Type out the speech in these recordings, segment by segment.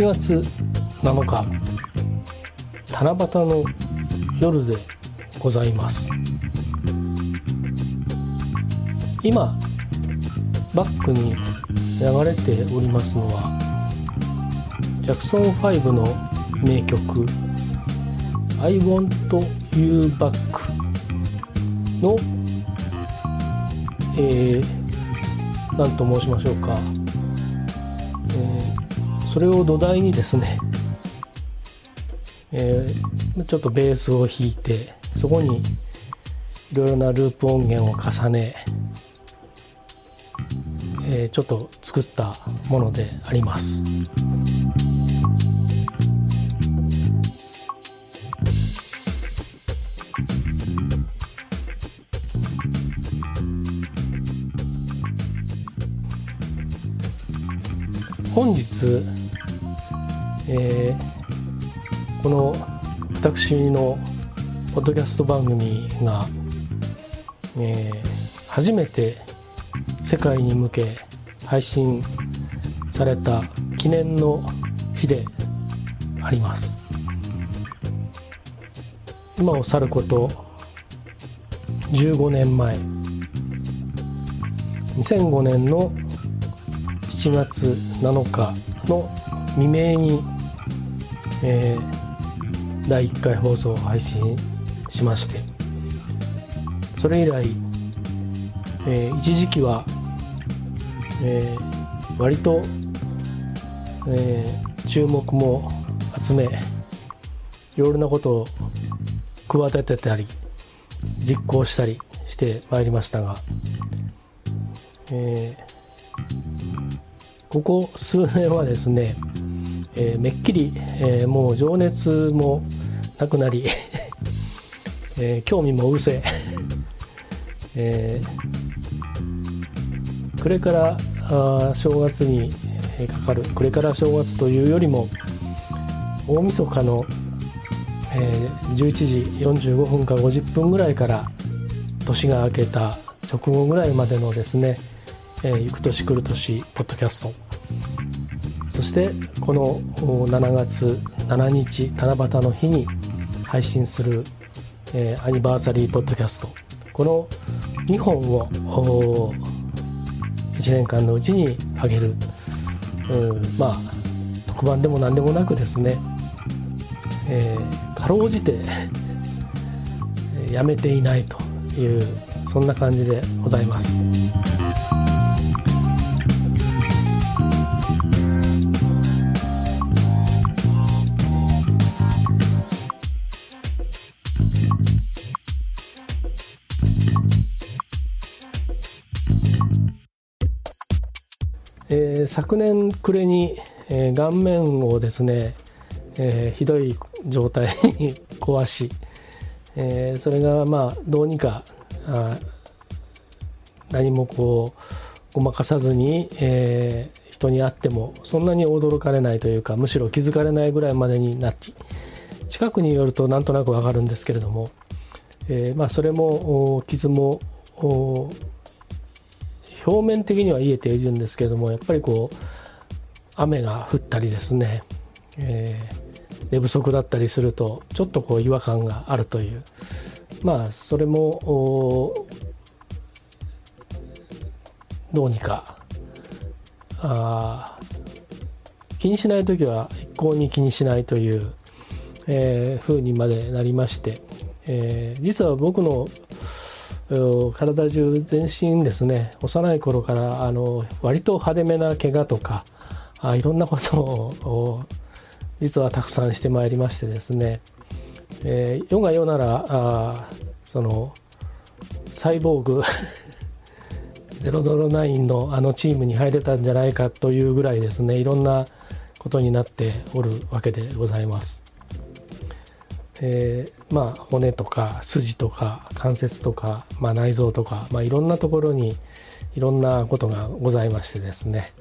7月7日七夕の夜でございます。今バックに流れておりますのはジャクソン5の名曲 I Want You Back の、えー、なんと申しましょうか、それを土台にですね、えー、ちょっとベースを弾いてそこにいろいろなループ音源を重ね、えー、ちょっと作ったものであります。本日、えー、この私のポッドキャスト番組が、えー、初めて世界に向け配信された記念の日であります。今を去ること15年前。2005年の7月7日の未明に、えー、第1回放送を配信しましてそれ以来、えー、一時期は、えー、割と、え、注目も集めいろいろなことを企てたり実行したりしてまいりましたが、えー、ここ数年はですね、えー、めっきり、えー、もう情熱もなくなり、えー、興味も失せ、え。ー、これからあ正月にかかる。これから正月というよりも大晦日の、えー、11時45分か50分ぐらいから年が明けた直後ぐらいまでのですねえー、行く年来る年ポッドキャスト。そしてこの7月7日七夕の日に配信する、えー、アニバーサリーポッドキャスト。この2本を1年間のうちに上げる。うんまあ特番でも何でもなくですね、えー、かろうじてやめていないというそんな感じでございます。昨年暮れに、えー、顔面をですね、えー、ひどい状態に壊し、えそれがまあどうにかあ何もこうごまかさずに、え人に会ってもそんなに驚かれないというかむしろ気づかれないぐらいまでになっち近くによるとなんとなくわかるんですけれども、えまあ、それも傷も表面的には癒えているんですけれどもやっぱりこう雨が降ったりですね、えー、寝不足だったりするとちょっとこう違和感があるという。まあそれもどうにかあ気にしない時は一向に気にしないという、えー、風にまでなりまして、えー、実は僕の体中全身ですね幼い頃からあの割と派手めな怪我とかあいろんなことを 実はたくさんしてまいりましてですね、えー、世が世ならあそのサイボーグ 009のあのチームに入れたんじゃないかというぐらいですねいろんなことになっておるわけでございます。えー、まあ、骨とか筋とか関節とか、まあ、内臓とか、まあ、いろんなところにいろんなことがございましてですね、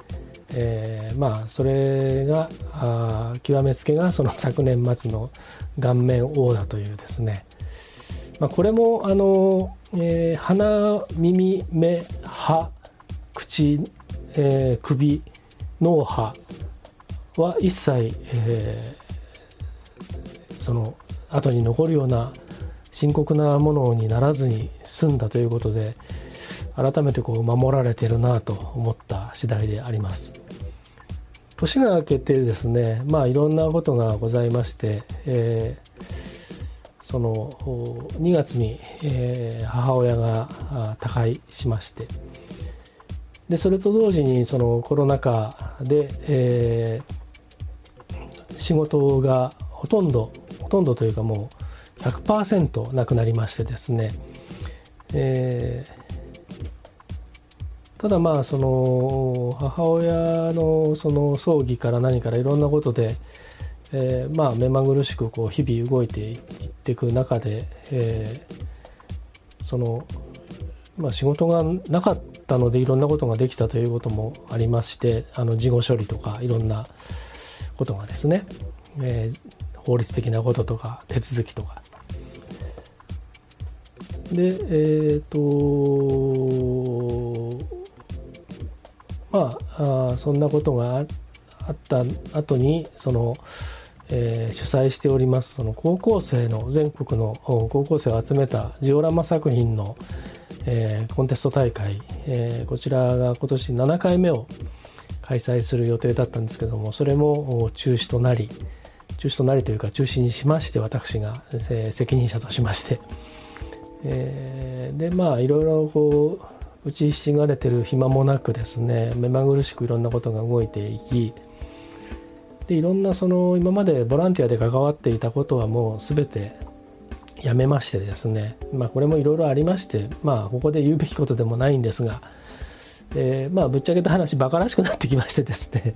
えー、まあそれがあ極めつけがその昨年末の顔面王だというですね、まあ、これもあの、えー、鼻耳目歯口、えー、首脳波は一切、えー、その後に残るような深刻なものにならずに済んだということで改めてこう守られてるなと思った次第であります。年が明けてですねまあいろんなことがございまして、えー、その2月に、えー、母親が他界しましてでそれと同時にそのコロナ禍で、えー、仕事がほとんどほとんどというかもう100%なくなりましてですね、えー、ただまあその母親のその葬儀から何からいろんなことで、えー、まあ目まぐるしくこう日々動いていっていく中で、えー、そのまあ、仕事がなかったのでいろんなことができたということもありましてあの事後処理とかいろんなことがですね、えー、法律的なこととか手続きとか。でえっ、ー、とまああそんなことがあった後にその、えー、主催しておりますその高校生の全国の高校生を集めたジオラマ作品のえー、コンテスト大会、えー、こちらが今年7回目を開催する予定だったんですけどもそれも中止となり中止となりというか中止にしまして私が、え、責任者としまして、えー、でまあいろいろこう打ちひしがれてる暇もなくですね目まぐるしくいろんなことが動いていきでいろんなその今までボランティアで関わっていたことはもう全てやめましてですね、まあ、これもいろいろありまして、まあ、ここで言うべきことでもないんですが、えー、まあ、ぶっちゃけた話、バカらしくなってきましてですね、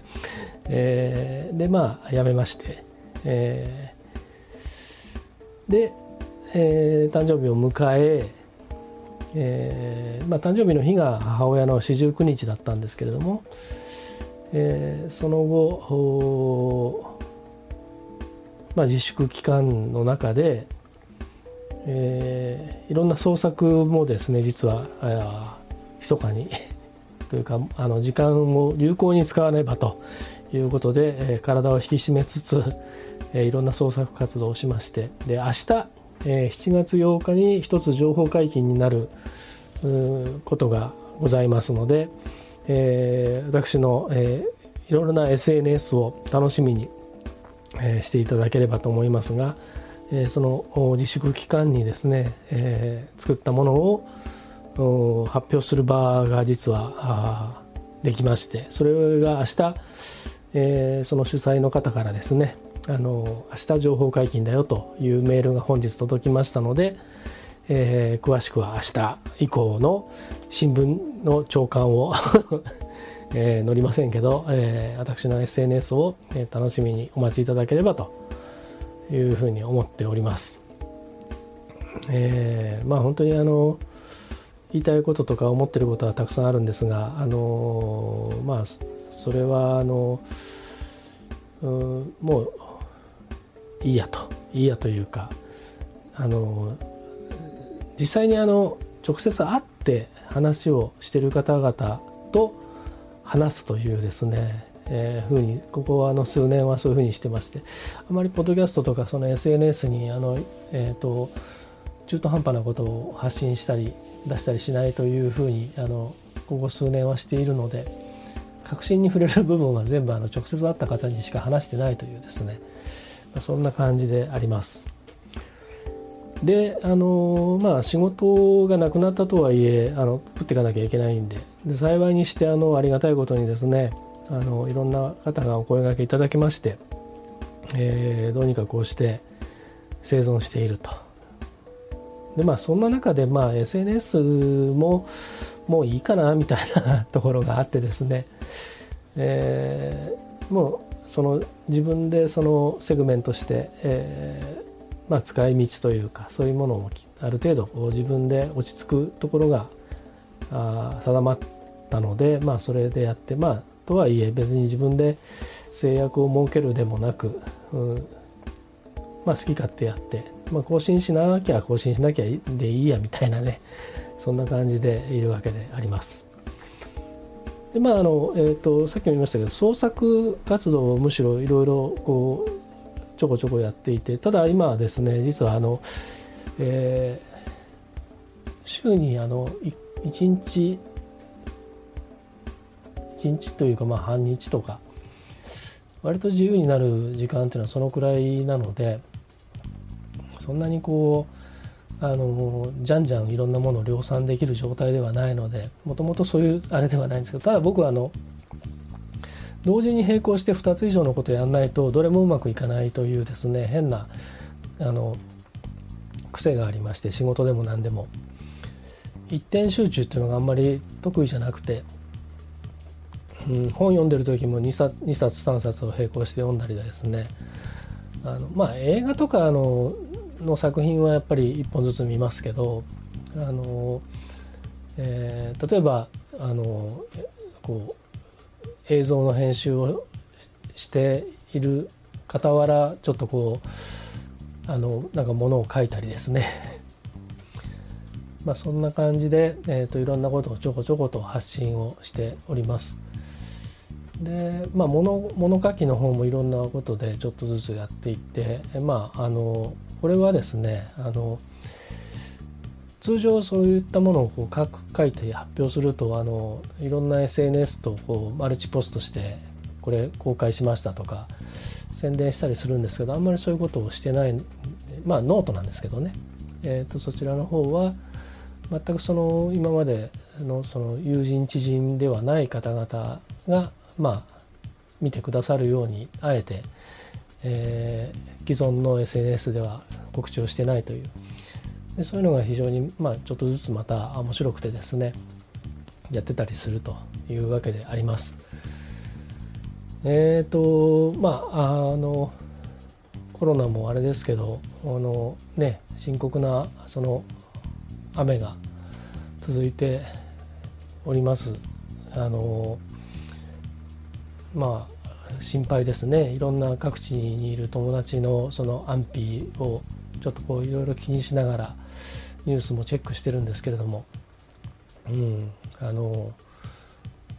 えー、で、まあ、やめまして、えー、で、えー、誕生日を迎え、えーまあ、誕生日の日が母親の四十九日だったんですけれども、えー、その後、まあ、自粛期間の中で、えー、いろんな創作もですね実は密かに というかあの時間を有効に使わねばということで、え、体を引き締めつつ、え、いろんな創作活動をしましてで明日、え、7月8日に一つ情報解禁になることがございますので、えー、私の、えー、いろいろな SNS を楽しみに、えー、していただければと思いますが、えその自粛期間にですね、え作ったものを発表する場が実はできましてそれが明日、えその主催の方からですねあの明日情報解禁だよというメールが本日届きましたので、えー、詳しくは明日以降の新聞の朝刊を えー、載りませんけど、えー、私の SNS を、え楽しみにお待ちいただければというふうに思っております。えー、まあ本当にあの言いたいこととか思ってることはたくさんあるんですが、あのまあそれはあのうんもういいやといいやというかあの実際にあの直接会って話をしてる方々と話すというですねえー、ふうにここはあの数年はそういうふうにしてましてあまりポッドキャストとかその SNS にあの、えーと、中途半端なことを発信したり出したりしないというふうにあのここ数年はしているので確信に触れる部分は全部あの直接会った方にしか話してないというですねそんな感じであります。であのまあ仕事がなくなったとはいえあの食っていかなきゃいけないんでで幸いにしてあのありがたいことにですねあのいろんな方がお声がけいただきまして、えー、どうにかこうして生存していると。でまあそんな中でまあ SNS ももういいかなみたいなところがあってですね、えー、もうその自分でそのセグメントして、えー、まあ、使い道というかそういうものをある程度自分で落ち着くところがあ定まったので、まあ、それでやってまあとはいえ別に自分で制約を設けるでもなく、うん、まあ、好き勝手やってまあ、更新しなきゃ更新しなきゃでいいやみたいなねそんな感じでいるわけであります。でまああのえーと、さっきも言いましたけど創作活動をむしろいろいろこうちょこちょこやっていてただ今はですね実はあの、えー、週にあの1日1日というかまあ半日とか割と自由になる時間っていうのはそのくらいなのでそんなにこうあのじゃんじゃんいろんなものを量産できる状態ではないのでもともとそういうあれではないんですけどただ僕はあの同時に並行して2つ以上のことをやらないとどれもうまくいかないというですね変なあの癖がありまして仕事でも何でも。一点集中っていうのがあんまり得意じゃなくて、うん、本読んでる時も2冊 ,2 冊3冊を並行して読んだりですね。あのまあ映画とかあのの作品はやっぱり1本ずつ見ますけどあの、えー、例えばあのこう映像の編集をしている傍らちょっとこうあのなんかものを書いたりですね まあそんな感じで、えーと、いろんなことをちょこちょこと発信をしております。でまあ物物書きの方もいろんなことでちょっとずつやっていってまああのこれはですねあの通常そういったものをこう書く書いて発表するとあのいろんな SNS とこうマルチポストしてこれ公開しましたとか宣伝したりするんですけどあんまりそういうことをしてないまあノートなんですけどね、えーと、そちらの方は全くその今までのその友人知人ではない方々がまあ見てくださるようにあえてえー、既存の SNS では告知をしてないというでそういうのが非常に、まあ、ちょっとずつまた面白くてですねやってたりするというわけであります。えっ、ー、とまああのコロナもあれですけどあのね深刻なその雨が続いております。あのまあ心配ですねいろんな各地にいる友達のその安否をちょっとこういろいろ気にしながらニュースもチェックしてるんですけれども、うん、あの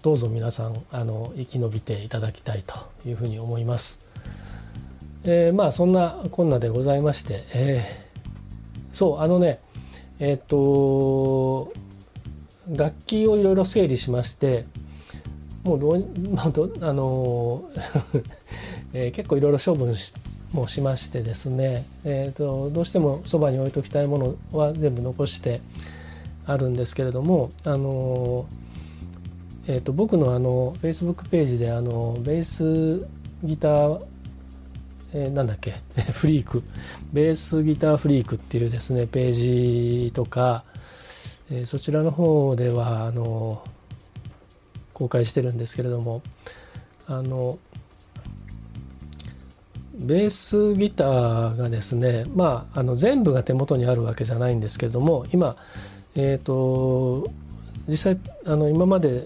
どうぞ皆さんあの生き延びていただきたいというふうに思います。えー、まあそんなこんなでございまして、えー、そうあのねえっ、と楽器をいろいろ整理しましてもうどう、まあ、どあの えー、結構いろいろ処分しもしましてですね、えーと、どうしてもそばに置いときたいものは全部残してあるんですけれども、あのえーと、僕のあの Facebook ページであのベースギター、えー、なんだっけ？フリーク。ベースギターフリークっていうですねページとか、えー、そちらの方ではあの公開してるんですけれどもあのベースギターがですねまああの全部が手元にあるわけじゃないんですけれども今えっ、ー、と実際あの今まで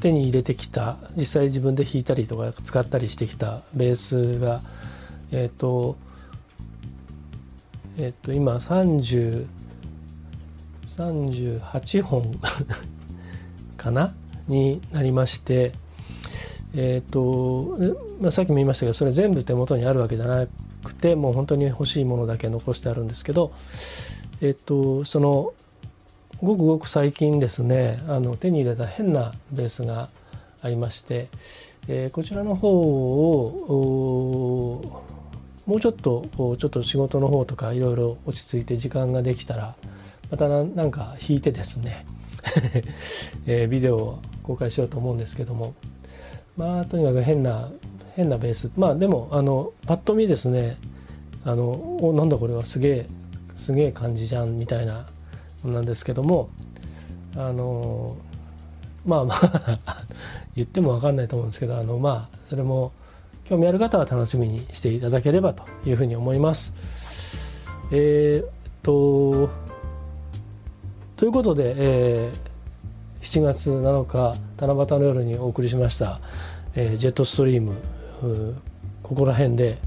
手に入れてきた実際自分で弾いたりとか使ったりしてきたベースがえっ、ー、とえっ、ー、と今30 38本 かな？になりまして、えーとまあ、さっきも言いましたけどそれ全部手元にあるわけじゃなくてもう本当に欲しいものだけ残してあるんですけど、えーと、そのごくごく最近ですねあの手に入れた変なベースがありまして、えー、こちらの方をもうちょっとちょっと仕事の方とかいろいろ落ち着いて時間ができたらまたなんか弾いてですね え、ビデオを公開しようと思うんですけども。まあとにかく変な変なベース。まあでもあのパッと見ですね。あのおなんだこれはすげえすげえ感じじゃんみたいななんですけども。あのまあまあ 言っても分かんないと思うんですけどあのまあそれも興味ある方は楽しみにしていただければというふうに思います。えー、っとということで、えー、7月7日七夕の夜にお送りしました、えー、ジェットストリームここら辺で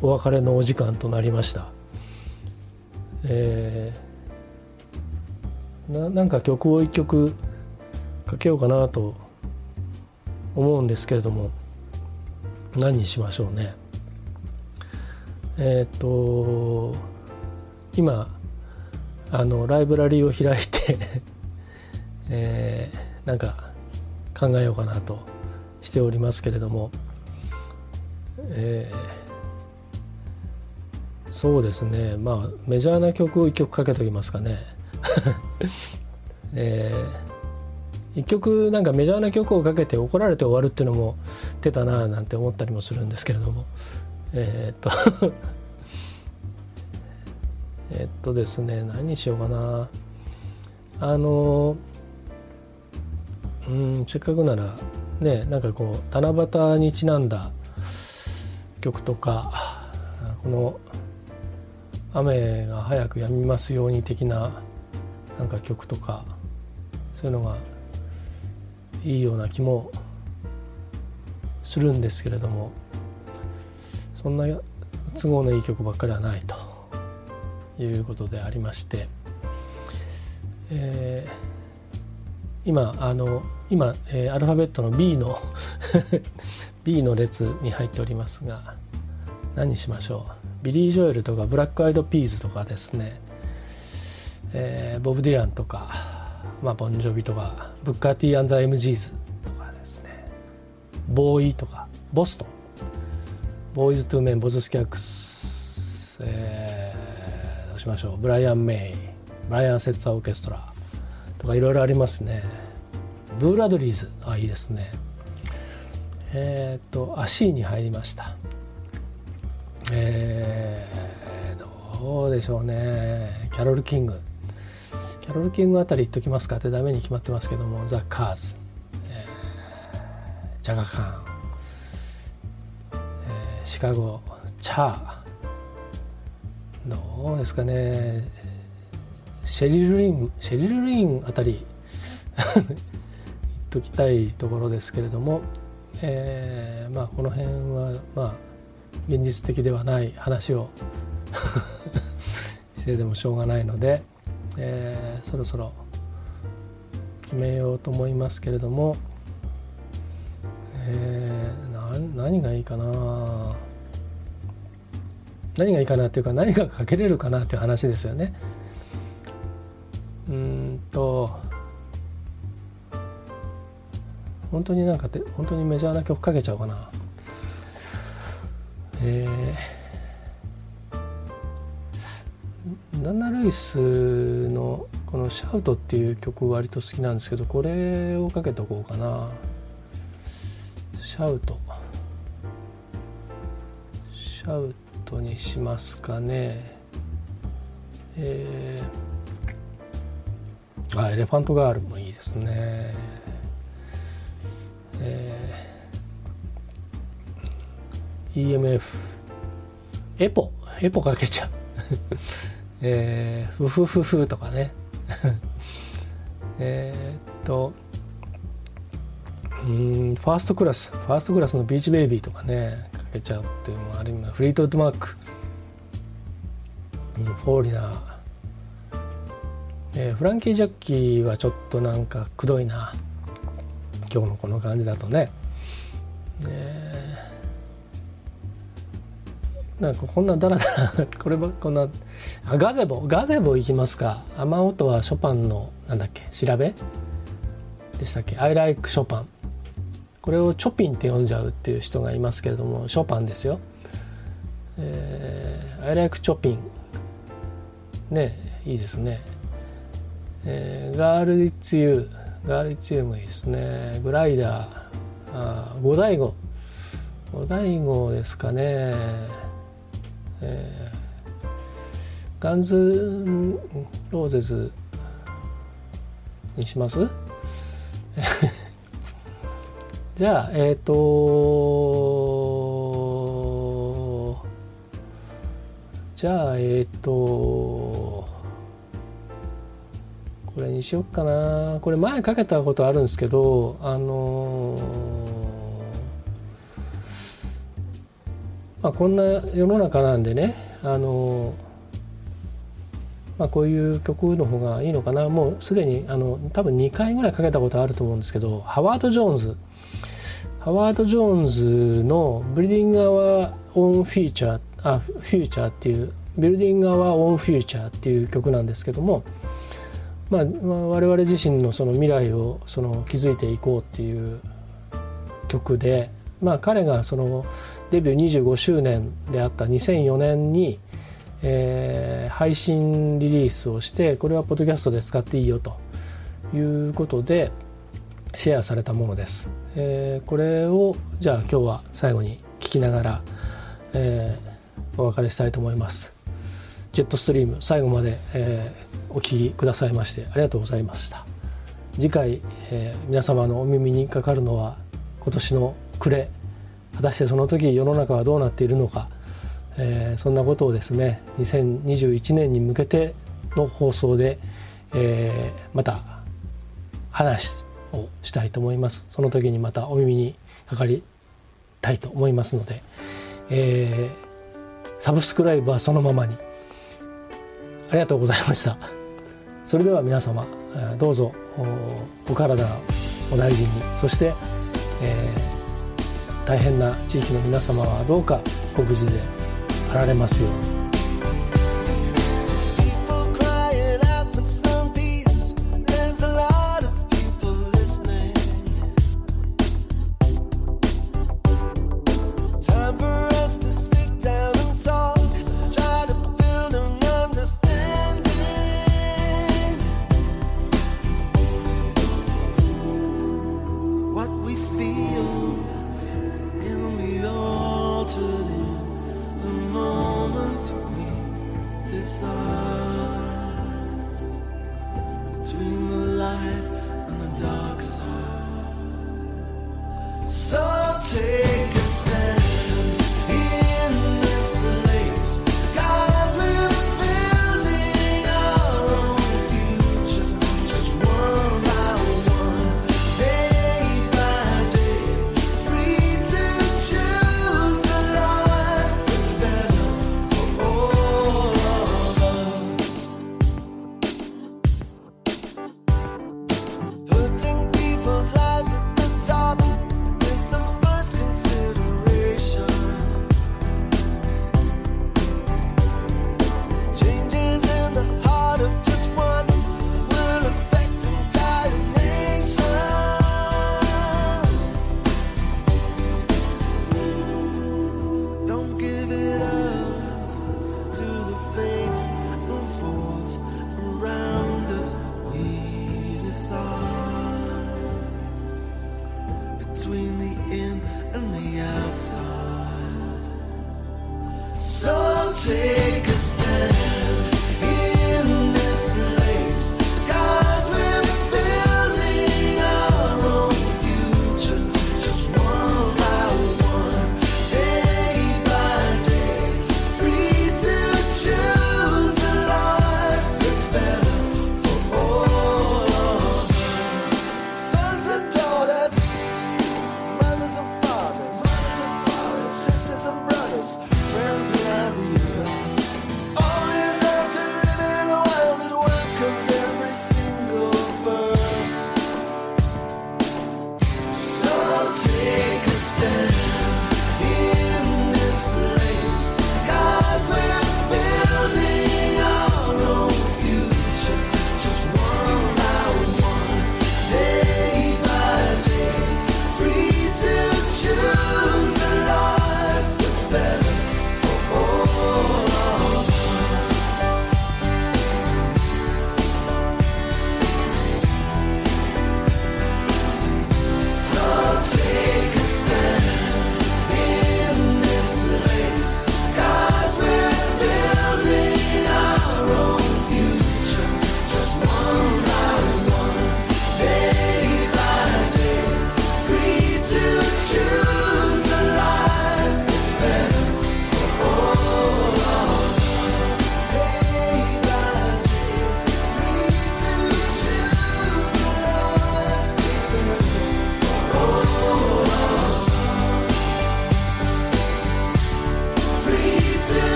お別れのお時間となりました、えー、ななんか曲を一曲かけようかなと思うんですけれども何にしましょうね。えっ、と今あのライブラリーを開いて えー、なんか考えようかなとしておりますけれども、えー、そうですね。まあメジャーな曲を1曲かけときますかね。えー、1曲なんかメジャーな曲をかけて怒られて終わるっていうのも出たななんて思ったりもするんですけれどもえー、っとえっとですね何にしようかな。あのうんせっかくならねなんかこう七夕にちなんだ曲とかこの雨が早く止みますように的ななんか曲とかそういうのがいいような気もするんですけれどもそんな都合のいい曲ばっかりはないと。いうことでありまして、えー、今あの今、えー、アルファベットの B の B の列に入っておりますが何しましょう？ビリー・ジョエルとかブラック・アイド・ピーズとかですね、えー、ボブ・ディランとか、まあ、ボンジョビとかブッカー・ティー・アンド・ジ・エム・ジーズとかですね。ボーイとかボストン。ボーイズ・トゥ・メン、ボズ・スキャッグス、えー、しましょう。ブライアン・メイブライアン・セッツァー・オーケストラとかいろいろありますね。ブーラドリーズあいいですね。えっ、ー、と足に入りました。えー、どうでしょうね。キャロル・キング。キャロル・キングあたり言っときますか。ってダメに決まってますけども。ザ・カーズ、えー、ジャガカーン、えー、シカゴチャー。どうですかね。シェリル・リンシェリル・リンあたり ときたいところですけれども、えー、まあ、この辺は、まあ、現実的ではない話を してでもしょうがないので、えー、そろそろ決めようと思いますけれども、えー、何がいいかな。何がいいかなっていうか何がかけれるかなっていう話ですよね。うんと本当になんかて本当にメジャーな曲かけちゃおうかな。えー、ナナ・ルイスのこの「シャウト」っていう曲割と好きなんですけどこれをかけとこうかな。シャウト。シャウト。トにしますかね。えー、あエレファントガールもいいですね。えー、EMF エポエポかけちゃう。えー、ふふふふとかね。えっとうんファーストクラス。ファーストクラスのビーチベイビーとかね。けちゃうっていうのもありフリートウッドマーク、う、フォーリナー、えー、フランキー・ジャッキーはちょっとなんかくどいな。今日のこの感じだとね。えー、なんかこんなだらだらこればこんな。あガゼボ。ガゼボいきますか。雨音はショパンのなんだっけ調べ？でしたっけ？I like ショパン。これをチョピンって読んじゃうっていう人がいますけれどもショパンですよ、えー、I like チョピンねいいですね、えー、ガール・イッツ・ユー。ガールリチウムいいですね。グライダー。あ五大悟五大悟ですかね、えー、ガンズローゼズにします？じゃあえっ、ー、とじゃあえっ、ー、とこれにしよっかな。これ前かけたことあるんですけどあの、まあ、こんな世の中なんでねあのまあ、こういう曲の方がいいのかな。もうすでにあの多分2回ぐらいかけたことあると思うんですけどハワード・ジョーンズ。ハワード・ジョーンズの「 Building Our Own Future」あフューチャーっていう「 Building Our Own Future」っていう曲なんですけども、まあ、我々自身のその未来をその築いていこうっていう曲で、まあ、彼がそのデビュー25周年であった2004年に、えー、配信リリースをしてこれはポッドキャストで使っていいよということでシェアされたものです、えー、これをじゃあ今日は最後に聞きながら、えー、お別れしたいと思います。ジェットストリーム最後まで、えー、お聴きくださいましてありがとうございました。次回、えー、皆様のお耳にかかるのは今年の暮れ果たしてその時世の中はどうなっているのか、えー、そんなことをですね2021年に向けての放送で、えー、また話をしたいと思います。その時にまたお耳にかかりたいと思いますので、えー、サブスクライブはそのままに。ありがとうございました。それでは皆様どうぞお体お大事に。そして、えー、大変な地域の皆様はどうかご無事であられますように。So take